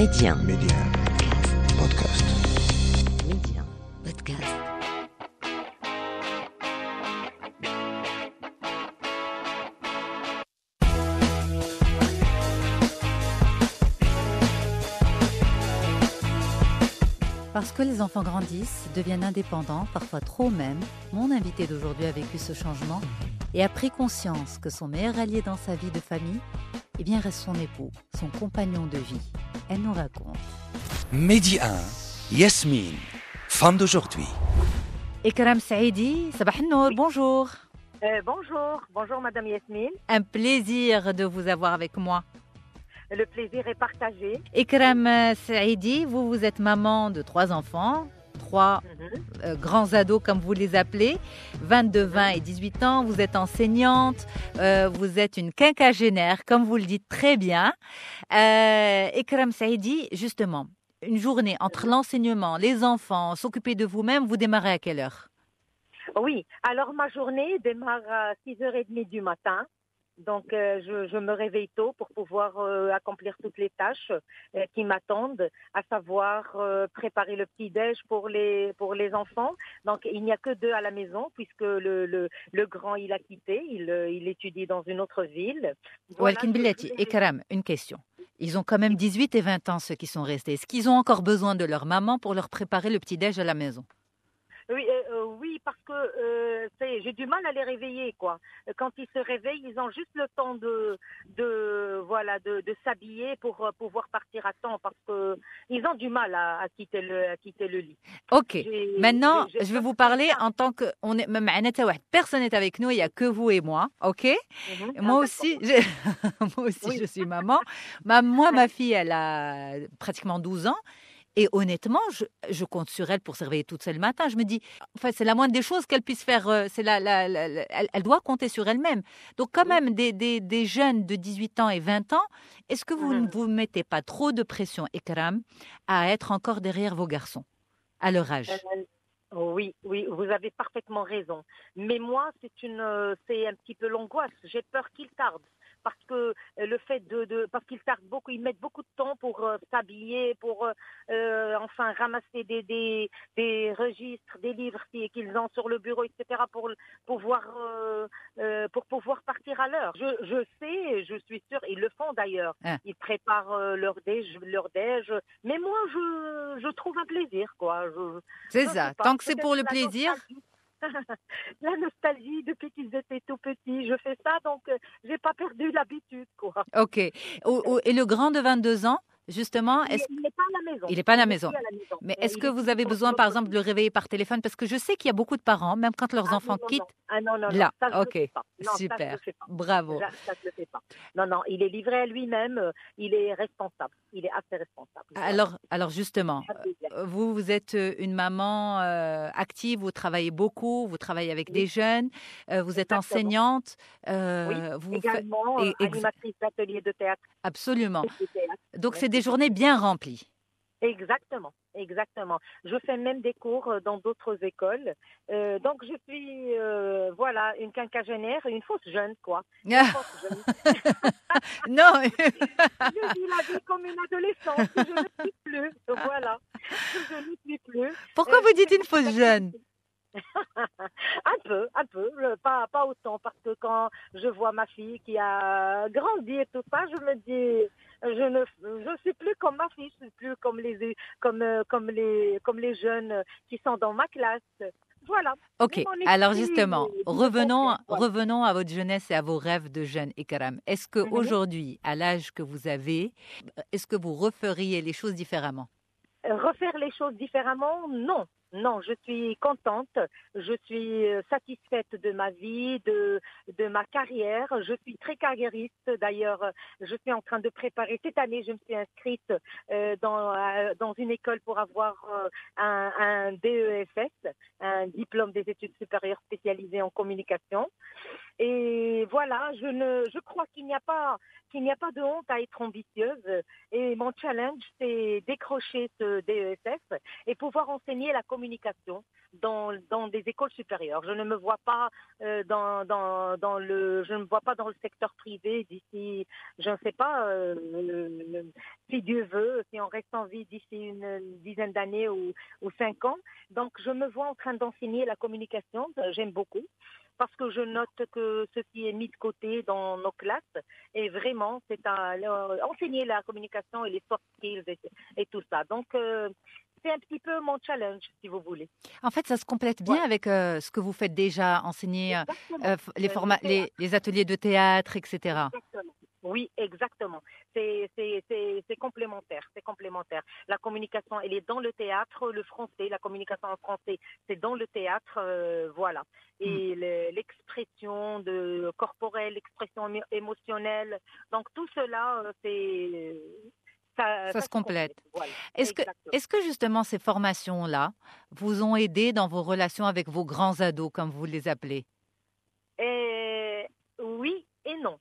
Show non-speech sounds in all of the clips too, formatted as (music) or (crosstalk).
Média. Média. Podcast. Média. Podcast. Parce que les enfants grandissent, deviennent indépendants, parfois trop même, mon invité d'aujourd'hui a vécu ce changement et a pris conscience que son meilleur allié dans sa vie de famille, eh bien, reste son époux, son compagnon de vie. Elle nous raconte. Midi 1, Yasmine, femme d'aujourd'hui. Ekram Saidi, Sabah Nour, bonjour. Euh, bonjour, bonjour Madame Yasmine. Un plaisir de vous avoir avec moi. Le plaisir est partagé. Ekram euh, Saidi, vous, vous êtes maman de trois enfants, trois Mhm. euh, grands ados comme vous les appelez, 22, 20 et 18 ans. Vous êtes enseignante, euh, vous êtes une quinquagénaire, comme vous le dites très bien. Euh, Ekram Saidi, justement, une journée entre l'enseignement, les enfants, s'occuper de vous-même, vous démarrez à quelle heure? Oui, alors ma journée démarre à 6h30 du matin. Donc euh, je, je me réveille tôt pour pouvoir euh, accomplir toutes les tâches euh, qui m'attendent, à savoir préparer le petit-déj pour les, pour les enfants. Donc il n'y a que deux à la maison puisque le, le, le grand il a quitté, il, il étudie dans une autre ville. Voilà, Walkin Billati, je- Ekram, une question. Ils ont quand même 18 et 20 ans, ceux qui sont restés. Est-ce qu'ils ont encore besoin de leur maman pour leur préparer le petit-déj à la maison Oui, euh, euh, oui, parce que euh, j'ai du mal à les réveiller, quoi. Quand ils se réveillent, ils ont juste le temps de, voilà, de, s'habiller pour euh, pouvoir partir à temps, parce que ils ont du mal à, quitter le, à quitter le lit. Ok. Maintenant, je vais vous parler en tant que on est, personne n'est avec nous, il n'y a que vous et moi, ok? Mhm, (laughs) moi aussi, moi aussi, je suis maman. moi, ma (laughs) fille, elle a pratiquement 12 ans. Et honnêtement, je, je compte sur elle pour se réveiller toute seule le matin. Je me dis, enfin, c'est la moindre des choses qu'elle puisse faire. euh, C'est la, la- la- la- elle, elle doit compter sur elle-même. Donc, quand même, des, des, des jeunes de 18 ans et 20 ans, est-ce que vous ne Mhm. vous mettez pas trop de pression, Ekram, à être encore derrière vos garçons à leur âge? Euh, Oui, oui, vous avez parfaitement raison. Mais moi, c'est une, euh, c'est un petit peu l'angoisse. J'ai peur qu'ils tardent. Parce que euh, le fait de, de parce qu'ils tardent beaucoup, ils mettent beaucoup de temps pour euh, s'habiller, pour euh, enfin ramasser des, des, des registres, des livres qui- qu'ils ont sur le bureau, etc. pour pouvoir euh, pour pouvoir partir à l'heure. Je, je sais, je suis sûre, ils le font d'ailleurs. Ah. Ils préparent leur déj, leur déj. Mais moi, je, je trouve un plaisir, quoi. C'est ça. Tant que c'est pour le la plaisir. (laughs) la nostalgie depuis qu'ils étaient tout petits, je fais ça donc euh, j'ai pas perdu l'habitude quoi. ok. Et le grand de 22 ans, justement, Il est-ce il n'est pas à la maison. Il n'est pas à la est maison. plus à la maison. Mais Euh, est-ce que est vous avez besoin, par exemple, de le réveiller par téléphone? Parce que je sais qu'il y a beaucoup de parents, même quand leurs Ah, enfants non, non, quittent. Ah non. Là, ça, je le ok. fais pas. Non, ça, je Super. le fais pas. Bravo. Ça, je le fais pas. Non, non, il est livré à lui-même, euh, il est responsable, il est assez responsable. Alors, alors justement, euh, vous, vous êtes une maman euh, active, vous travaillez beaucoup, vous travaillez avec Oui. des jeunes, euh, vous êtes Exactement. enseignante, euh, vous Également, et- euh, ex- animatrice d'atelier de théâtre. absolument. Donc, c'est Merci. Des journées bien remplies. Exactement, exactement. Je fais même des cours euh, dans d'autres écoles. Euh, donc je suis, euh, voilà, une quinquagénaire, une fausse jeune, quoi. Une fausse jeune. (laughs) non, (laughs) Je vis la vie comme une adolescente. Je ne suis plus, voilà. Je ne suis plus. pourquoi Euh, vous dites une fausse jeune? (laughs) Un peu, un peu, pas, pas autant, parce que quand je vois ma fille qui a grandi et tout ça, je me dis, je ne, je suis plus comme ma fille, je suis plus comme les, comme, euh, comme les, comme les jeunes qui sont dans ma classe. Voilà. Ok, alors justement, revenons, revenons à votre jeunesse et à vos rêves de jeune, Ikram. Est-ce que Mhm. aujourd'hui, à l'âge que vous avez, est-ce que vous referiez les choses différemment? Euh, Refaire les choses différemment, non. Non, je suis contente, je suis euh, satisfaite de ma vie, de, de ma carrière. Je suis très carriériste. D'ailleurs, euh, je suis en train de préparer. Cette année, je me suis inscrite euh, dans, euh, dans une école pour avoir euh, un, un DESS, un diplôme des études supérieures spécialisées en communication. Et voilà, je ne, je crois qu'il n'y a pas, qu'il n'y a pas de honte à être ambitieuse. Et mon challenge, c'est décrocher ce DESF et pouvoir enseigner la communication dans, dans des écoles supérieures. Je ne me vois pas euh, dans, dans, dans le, je ne me vois pas dans le secteur privé d'ici, je ne sais pas, euh, si Dieu veut, si on reste en vie d'ici une dizaine d'années ou, ou cinq ans. Donc, je me vois en train d'enseigner la communication. J'aime beaucoup parce que je note que ce qui est mis de côté dans nos classes est vraiment, c'est à enseigner la communication et les soft skills et, et tout ça. Donc, euh, c'est un petit peu mon challenge, si vous voulez. En fait, ça se complète bien Ouais. avec euh, ce que vous faites déjà, enseigner euh, les, formats, le les, les ateliers de théâtre, etc. Exactement. Oui, exactement. C'est complémentaire, c'est complémentaire. La communication, elle est dans le théâtre, le français, la communication en français, c'est dans le théâtre, euh, voilà. Et le- l'expression de corporelle, l'expression émo- émotionnelle, donc tout cela, euh, c'est ça, Ça se complète. Voilà. Est-ce que, est-ce que justement ces formations-là vous ont aidé dans vos relations avec vos grands ados, comme vous les appelez? Euh, oui et non.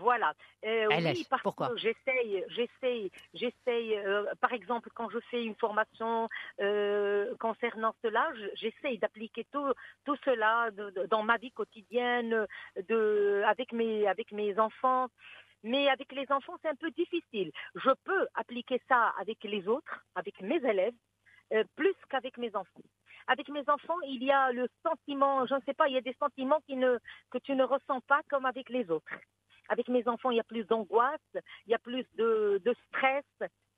Voilà. Euh, oui, parce pourquoi que j'essaye, j'essaye, j'essaye. euh, par exemple, quand je fais une formation euh, concernant cela, je- j'essaye d'appliquer tout, tout cela de- de- dans ma vie quotidienne, de, avec mes, avec mes enfants. Mais avec les enfants, c'est un peu difficile. Je peux appliquer ça avec les autres, avec mes élèves, euh, plus qu'avec mes enfants. Avec mes enfants, il y a le sentiment, je ne sais pas, il y a des sentiments qui ne, que tu ne ressens pas comme avec les autres. Avec mes enfants, il y a plus d'angoisse, il y a plus de, de stress.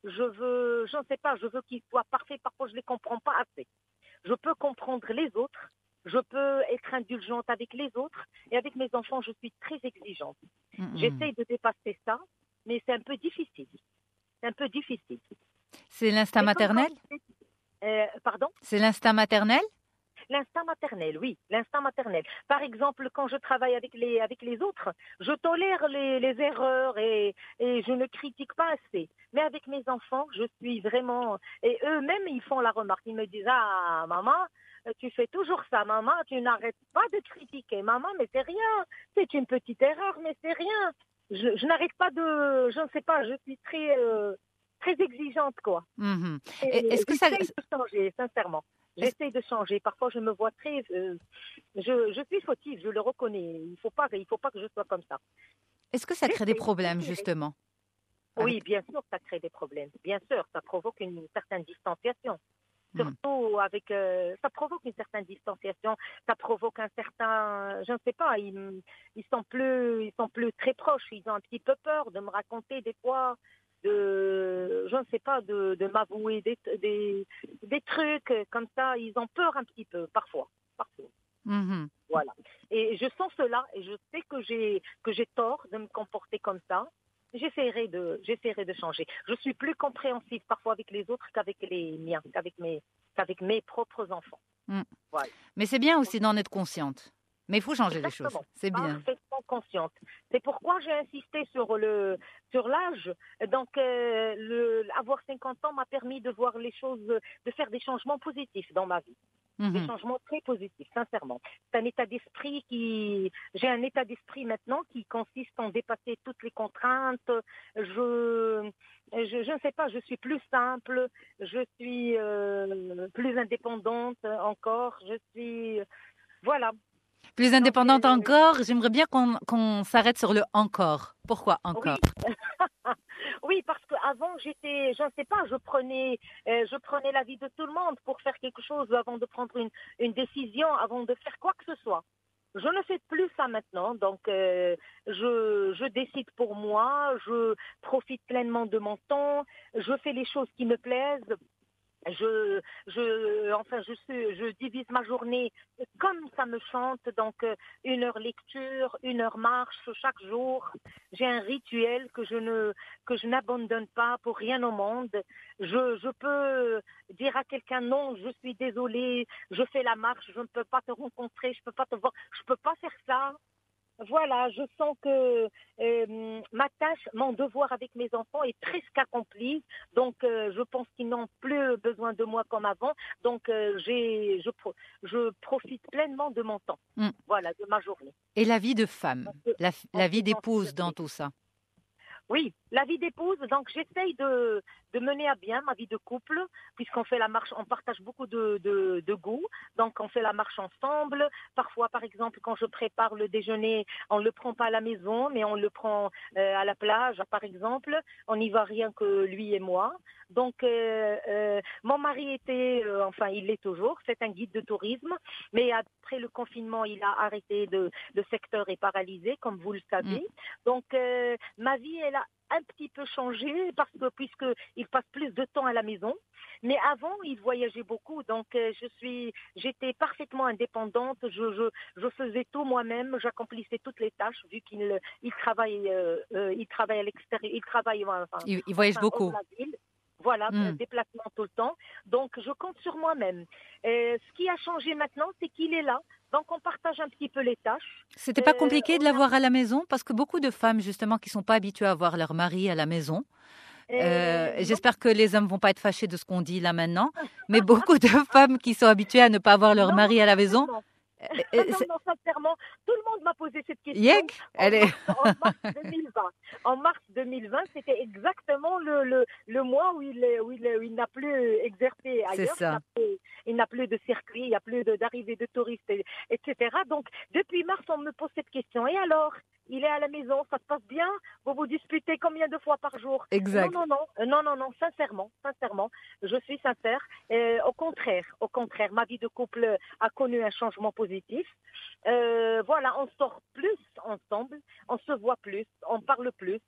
Je veux, je ne sais pas, je veux qu'ils soient parfaits. Parfois, je ne les comprends pas assez. Je peux comprendre les autres. Je peux être indulgente avec les autres. Et avec mes enfants, je suis très exigeante. Mm, mm. J'essaye de dépasser ça, mais c'est un peu difficile. C'est un peu difficile. C'est l'instinct maternel? Euh, pardon? C'est l'instinct maternel? L'instinct maternel, oui, l'instinct maternel. Par exemple, quand je travaille avec les, avec les autres, je tolère les, les erreurs et, et je ne critique pas assez. Mais avec mes enfants, je suis vraiment... Et eux-mêmes, ils font la remarque. Ils me disent, ah, maman, tu fais toujours ça, maman, tu n'arrêtes pas de critiquer. Maman, mais c'est rien. C'est une petite erreur, mais c'est rien. Je, je n'arrête pas de... Je ne sais pas, je suis très... euh, très exigeante, quoi. Et est-ce que ça- changer, sincèrement. J'essaye de changer. Parfois, je me vois très. euh, je, je suis fautive, je le reconnais. Il faut pas, il faut pas que je sois comme ça. Est-ce que ça crée des J'essaie, problèmes, j'essaie. justement? Oui, bien sûr, ça crée des problèmes. Bien sûr, ça provoque une certaine distanciation. Hmm. Surtout avec, euh, ça provoque une certaine distanciation, ça provoque un certain, je ne sais pas, ils, ils sont plus, ils sont plus très proches, ils ont un petit peu peur de me raconter des fois, de, je ne sais pas, de, de m'avouer des, des, des trucs comme ça, ils ont peur un petit peu parfois, parfois. Mhm. Voilà. Et je sens cela et je sais que j'ai que j'ai tort de me comporter comme ça. J'essaierai de j'essaierai de changer. Je suis plus compréhensive parfois avec les autres qu'avec les miens, qu'avec mes qu'avec mes propres enfants. Mais c'est bien aussi d'en être consciente. Mais il faut changer les choses. C'est bien. Consciente. C'est pourquoi j'ai insisté sur le sur l'âge. Donc euh, le avoir 50 ans m'a permis de voir les choses de faire des changements positifs dans ma vie. des Mhm. changements très positifs, sincèrement. C'est un état d'esprit qui, j'ai un état d'esprit maintenant qui consiste en dépasser toutes les contraintes. Je, je, je ne sais pas, je suis plus simple, je suis euh, plus indépendante encore, je suis, voilà. Plus indépendante encore, j'aimerais bien qu'on qu'on s'arrête sur le encore. Pourquoi encore? Oui. (laughs) oui, parce qu'avant, j'étais, je ne sais pas, je prenais, euh, je prenais l'avis de tout le monde pour faire quelque chose avant de prendre une, une décision, avant de faire quoi que ce soit. Je ne fais plus ça maintenant, donc euh, je, je décide pour moi, je profite pleinement de mon temps, je fais les choses qui me plaisent. Je, enfin, je divise ma journée comme ça me chante, donc euh, une heure lecture, une heure marche chaque jour. J'ai un rituel que je ne que je n'abandonne pas pour rien au monde. Je, je peux dire à quelqu'un non, je suis désolée, je fais la marche, je ne peux pas te rencontrer, je peux pas te voir, je peux pas faire ça. Voilà, je sens que euh, ma tâche, mon devoir avec mes enfants est presque accompli. Donc, euh, je pense qu'ils n'ont plus besoin de moi comme avant. Donc, euh, j'ai, je, pro- je profite pleinement de mon temps. Mm. Voilà, de ma journée. Et la vie de femme, la, vie d'épouse dans tout ça? Oui, la vie d'épouse, donc j'essaye de, de mener à bien ma vie de couple, puisqu'on fait la marche, on partage beaucoup de, de, de goûts, donc on fait la marche ensemble. Parfois, par exemple, quand je prépare le déjeuner, on ne le prend pas à la maison, mais on le prend euh, à la plage, par exemple. On n'y va rien que lui et moi. Donc, euh, euh, mon mari était, euh, enfin, il l'est toujours, c'est un guide de tourisme, mais après le confinement, il a arrêté de, le secteur est paralysé, comme vous le savez. Donc, euh, ma vie, elle a un petit peu changé parce que puisque il passe plus de temps à la maison. Mais avant, il voyageait beaucoup, donc euh, je suis, j'étais parfaitement indépendante. Je, je, je faisais tout moi-même, j'accomplissais toutes les tâches vu qu'il, il travaille, euh, euh, il travaille à l'extérieur, il travaille enfin, Il, il voyage enfin, beaucoup. Voilà, Mm. euh, déplacement tout le temps. Donc, je compte sur moi-même. Euh, ce qui a changé maintenant, c'est qu'il est là. Donc, on partage un petit peu les tâches. C'était pas Euh, compliqué de a- l'avoir à la maison? Parce que beaucoup de femmes justement qui sont pas habituées à voir leur mari à la maison. Euh, euh, J'espère que les hommes vont pas être fâchés de ce qu'on dit là maintenant, (laughs) mais beaucoup de femmes qui sont habituées à ne pas voir leur non, mari à la maison. Non, euh, non, sincèrement, tout le monde m'a posé cette question. En elle est. mars, en (laughs) mars 2020. En mars 2020, c'était exactement le, le, le mois où il, où il, est- où il n'a plus exercé ailleurs. ça. Il n'a plus- de circuit, il n'y a plus d'arrivée de, touristes, et- etc. Donc, depuis mars, on me pose cette question. Et alors? Il est à la maison, ça se passe bien Vous vous disputez combien de fois par jour? Exact. non, non, non, Euh, non, non, non, sincèrement, sincèrement, je suis sincère. Euh, au contraire, au contraire, ma vie de couple a connu un changement positif. Euh, voilà, on sort plus ensemble, on se voit plus, on parle plus.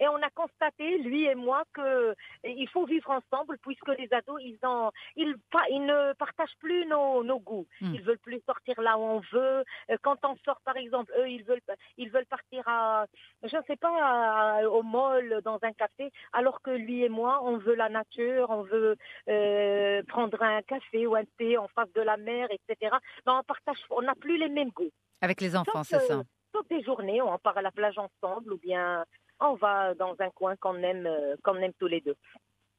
Et on a constaté, lui et moi, que il faut vivre ensemble puisque les ados, ils, en, ils, ne partagent plus nos, nos goûts. Mm. Ils veulent plus sortir là où on veut. Euh, Quand on sort, par exemple, eux, ils veulent, ils veulent partir à, je ne sais pas, à- au mall, dans un café, alors que lui et moi, on veut la nature, on veut euh, prendre un café ou un thé en face de la mer, etc. Mais on partage, on n'a plus les mêmes goûts. Avec les enfants, c'est ça. euh, Sauf des journées, on part à la plage ensemble ou bien on va dans un coin qu'on aime, euh, qu'on aime tous les deux.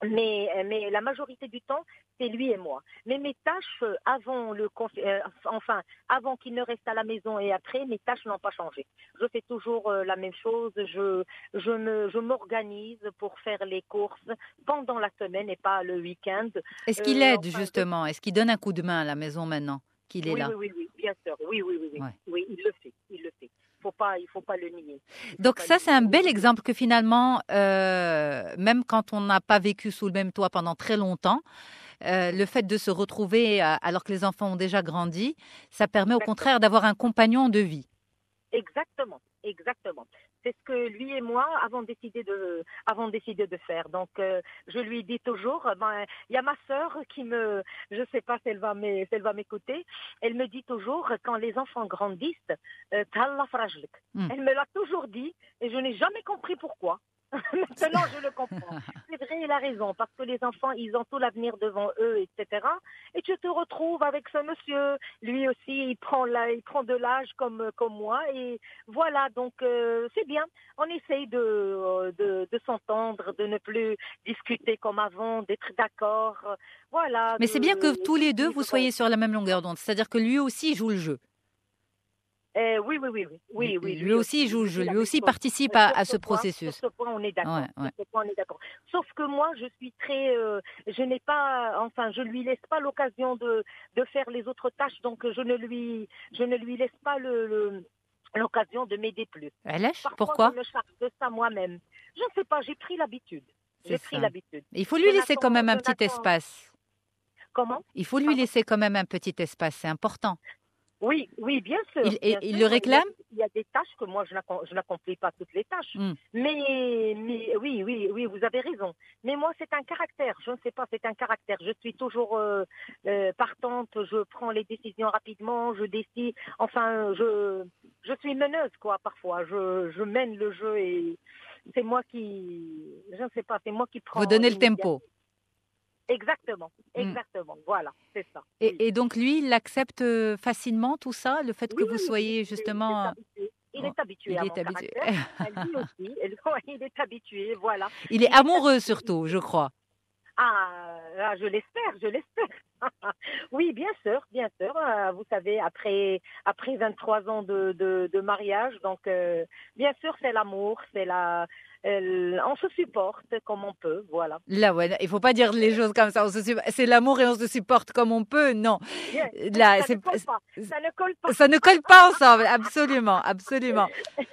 Mais, euh, mais la majorité du temps, c'est lui et moi. Mais mes tâches euh, avant le euh, enfin avant qu'il ne reste à la maison et après, mes tâches n'ont pas changé. Je fais toujours la même chose. Je je me je m'organise pour faire les courses pendant la semaine et pas le week-end. Est-ce qu'il euh, aide enfin, justement? Est-ce qu'il donne un coup de main à la maison maintenant qu'il est oui, là? oui, oui, oui, bien sûr. Oui, oui, oui, oui. Ouais. Oui, il le fait, il le fait. Faut pas, il faut pas le nier. Donc ça, c'est un bel exemple que finalement, euh, même quand on n'a pas vécu sous le même toit pendant très longtemps, euh, le fait de se retrouver euh, alors que les enfants ont déjà grandi, ça permet au Exactement. contraire d'avoir un compagnon de vie. Exactement, exactement. C'est ce que lui et moi avons décidé de, avons décidé de faire. Donc, euh, je lui dis toujours, euh, ben, il y a ma sœur qui me, je sais pas si elle va m'écouter, elle me dit toujours, quand les enfants grandissent, euh. Hmm. Elle me l'a toujours dit et je n'ai jamais compris pourquoi. (laughs) Maintenant, je le comprends. C'est vrai, il a raison, parce que les enfants, ils ont tout l'avenir devant eux, etc. Et tu te retrouves avec ce monsieur, lui aussi, il prend, la, il prend de l'âge comme, comme moi, et voilà, donc euh, c'est bien. On essaye de, euh, de, de s'entendre, de ne plus discuter comme avant, d'être d'accord, voilà. Mais c'est bien que tous les deux, vous soyez sur la même longueur d'onde. C'est-à-dire que lui aussi joue le jeu. Euh, oui, oui, oui, oui, oui, oui. lui aussi joue le jeu. Lui aussi participe à, à ce ce point- processus. Sur ce point, on est d'accord. Ouais, ouais. Sur ce point, on est d'accord. Sauf que moi, je suis très, euh, je n'ai pas, enfin, je lui laisse pas l'occasion de, de faire les autres tâches, donc je ne lui, je ne lui laisse pas le, le- l'occasion de m'aider plus. Elle Parfois, Pourquoi? je me charge de ça moi-même. Je ne sais pas, j'ai pris l'habitude. J'ai pris l'habitude. Il faut lui Je laisser quand même un petit espace. Comment? Il faut lui Pardon? laisser quand même un petit espace. C'est important. Oui, oui, bien sûr. Il- bien il sûr. le réclame Il y, a, il y a des tâches que moi, je n'accom- je n'accomplis pas toutes les tâches. Mm. Mais, mais oui, oui, oui, vous avez raison. Mais moi, c'est un caractère. Je ne sais pas, c'est un caractère. Je suis toujours euh, euh, partante. Je prends les décisions rapidement. Je décide. Enfin, je, je suis meneuse, quoi, parfois. Je, je mène le jeu et c'est moi qui, je ne sais pas, c'est moi qui prends. Vous donnez le tempo. Exactement, Mm. exactement. Voilà, c'est ça. Et, Oui. et donc lui, il accepte euh, facilement tout ça, le fait que vous soyez justement. Il est habitué. Il il est habitué il à est habitué. lui aussi. (laughs) Il est habitué, voilà. Il est amoureux surtout, je crois. Ah, ah, je l'espère, je l'espère. (laughs) oui, bien sûr, bien sûr. Euh, vous savez, après après 23 ans de, de, de mariage, donc euh, bien sûr, c'est l'amour, c'est la, euh, on se supporte comme on peut, voilà. Là, ouais, il faut pas dire les choses comme ça. C'est l'amour et on se supporte comme on peut. Non, là, ça ne colle pas. Ça ne colle pas. Ça ne colle pas ensemble, absolument, absolument. (laughs)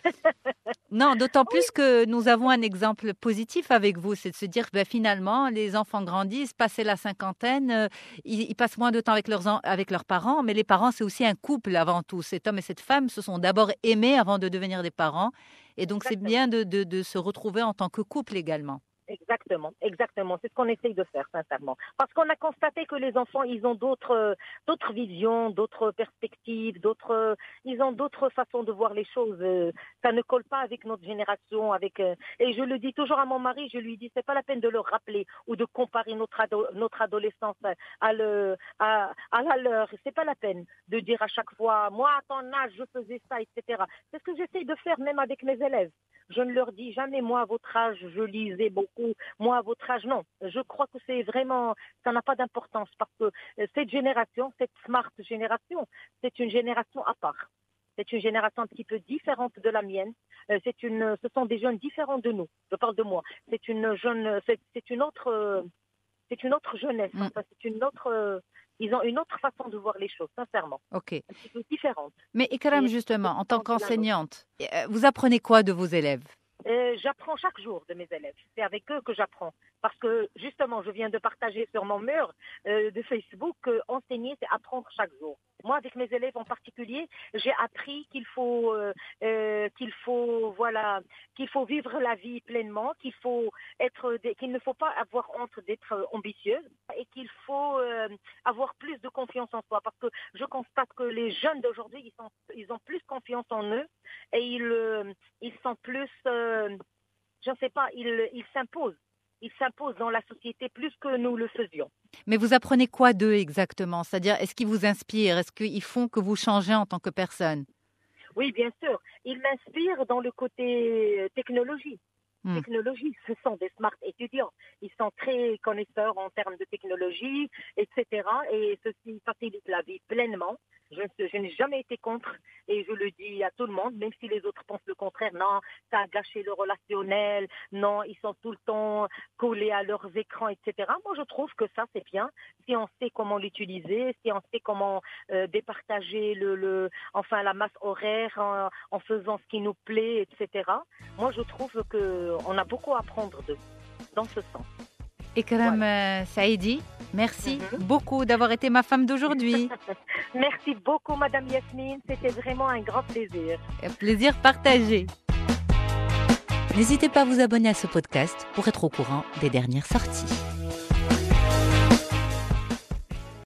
Non, d'autant plus que nous avons un exemple positif avec vous, c'est de se dire que ben, finalement, les enfants grandissent, passé la cinquantaine, ils, ils passent moins de temps avec leurs, avec leurs parents, mais les parents, c'est aussi un couple avant tout. Cet homme et cette femme se sont d'abord aimés avant de devenir des parents. Et donc, c'est bien de, de- de se retrouver en tant que couple également. Exactement, exactement. C'est ce qu'on essaye de faire, sincèrement. Parce qu'on a constaté que les enfants, ils ont d'autres, euh, d'autres visions, d'autres perspectives, d'autres, euh, ils ont d'autres façons de voir les choses. Euh, Ça ne colle pas avec notre génération, avec. Et je le dis toujours à mon mari, je lui dis, c'est pas la peine de le rappeler ou de comparer notre notre adolescence à le à la leur. C'est pas la peine de dire à chaque fois, moi à ton âge je faisais ça, etc. C'est ce que j'essaye de faire même avec mes élèves. Je ne leur dis jamais, moi, à votre âge, je lisais beaucoup. Moi, à votre âge, non. Je crois que c'est vraiment, ça n'a pas d'importance parce que euh, cette génération, cette smart génération, c'est une génération à part. C'est une génération un petit peu différente de la mienne. Euh, C'est une, ce sont des jeunes différents de nous. Je parle de moi. C'est une jeune, c'est c'est une autre, euh, c'est une autre jeunesse. Mm. Enfin, c'est une autre, ils ont une autre façon de voir les choses, sincèrement, OK. un petit peu différente. Mais Ikram, justement, en tant qu'enseignante, vous apprenez quoi de vos élèves? J'apprends chaque jour de mes élèves. C'est avec eux que j'apprends. Parce que justement, je viens de partager sur mon mur euh, de Facebook que enseigner, c'est apprendre chaque jour. Moi, avec mes élèves en particulier, j'ai appris qu'il faut, euh, euh, qu'il faut, voilà, qu'il faut vivre la vie pleinement, qu'il faut être, qu'il ne faut pas avoir honte d'être euh, ambitieuse et qu'il faut euh, avoir plus de confiance en soi. Parce que je constate que les jeunes d'aujourd'hui, ils sont, ils ont plus confiance en eux et ils, euh, ils sont plus, euh, je ne sais pas, ils, ils s'imposent. Ils s'imposent dans la société plus que nous le faisions. Mais vous apprenez quoi d'eux exactement? C'est-à-dire, est-ce qu'ils vous inspirent? Est-ce qu'ils font que vous changez en tant que personne? Oui, bien sûr. Ils m'inspirent dans le côté technologie. Hmm. Technologie, ce sont des smart étudiants. Ils sont très connaisseurs en termes de technologie, etc. Et ceci facilite la vie pleinement. Je, n'ai jamais été contre et je le dis à tout le monde, même si les autres pensent le contraire. Non, ça a gâché le relationnel. Non, ils sont tout le temps collés à leurs écrans, etc. Moi, je trouve que ça, c'est bien. Si on sait comment l'utiliser, si on sait comment euh, départager le, enfin, la masse horaire en, en faisant ce qui nous plaît, etc. Moi, je trouve que on a beaucoup à apprendre d'eux dans ce sens. Ikram euh, Saïdi, merci Mhm. beaucoup d'avoir été ma femme d'aujourd'hui. (laughs) Merci beaucoup, Madame Yasmine. C'était vraiment un grand plaisir. Un plaisir partagé. N'hésitez pas à vous abonner à ce podcast pour être au courant des dernières sorties.